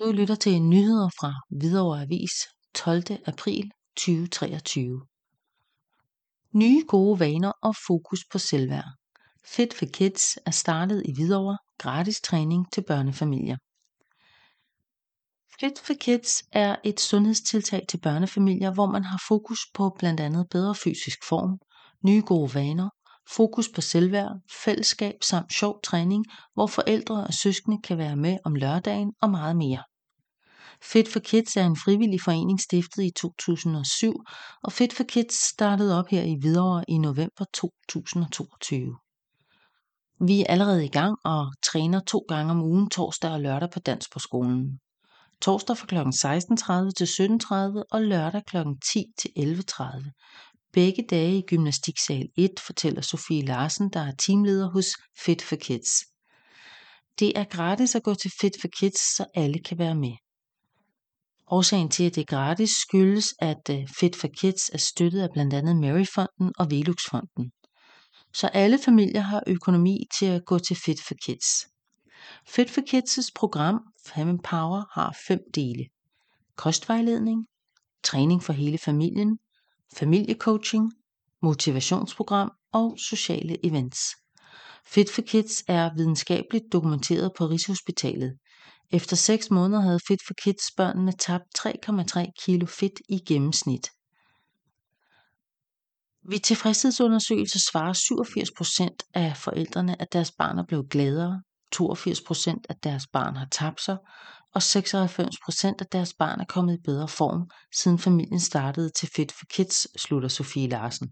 Du lytter til nyheder fra Hvidovre Avis 12. april 2023. Nye gode vaner og fokus på selvværd. Fit for Kids er startet i Hvidovre. Gratis træning til børnefamilier. Fit for Kids er et sundhedstiltag til børnefamilier, hvor man har fokus på blandt andet bedre fysisk form, nye gode vaner, fokus på selvværd, fællesskab samt sjov træning, hvor forældre og søskende kan være med om lørdagen og meget mere. Fit for Kids er en frivillig forening stiftet i 2007, og Fit for Kids startede op her i Hvidovre i november 2022. Vi er allerede i gang og træner to gange om ugen torsdag og lørdag på dans på skolen. Torsdag fra kl. 16.30 til 17.30 og lørdag kl. 10 til 11.30. Begge dage i gymnastiksal 1, fortæller Sofie Larsen, der er teamleder hos Fit for Kids. Det er gratis at gå til Fit for Kids, så alle kan være med. Årsagen til, at det er gratis, skyldes, at øh, Fit for Kids er støttet af blandt andet Maryfonden og Veluxfonden. Så alle familier har økonomi til at gå til Fit for Kids. Fit for Kids' program Family Power har fem dele. Kostvejledning, træning for hele familien, familiecoaching, motivationsprogram og sociale events. Fit for Kids er videnskabeligt dokumenteret på Rigshospitalet. Efter 6 måneder havde Fit for Kids børnene tabt 3,3 kilo fedt i gennemsnit. Ved tilfredshedsundersøgelse svarer 87% af forældrene, at deres barn er blevet gladere, 82% at deres barn har tabt sig, og 96 procent, af deres barn er kommet i bedre form, siden familien startede til Fit for Kids, slutter Sofie Larsen.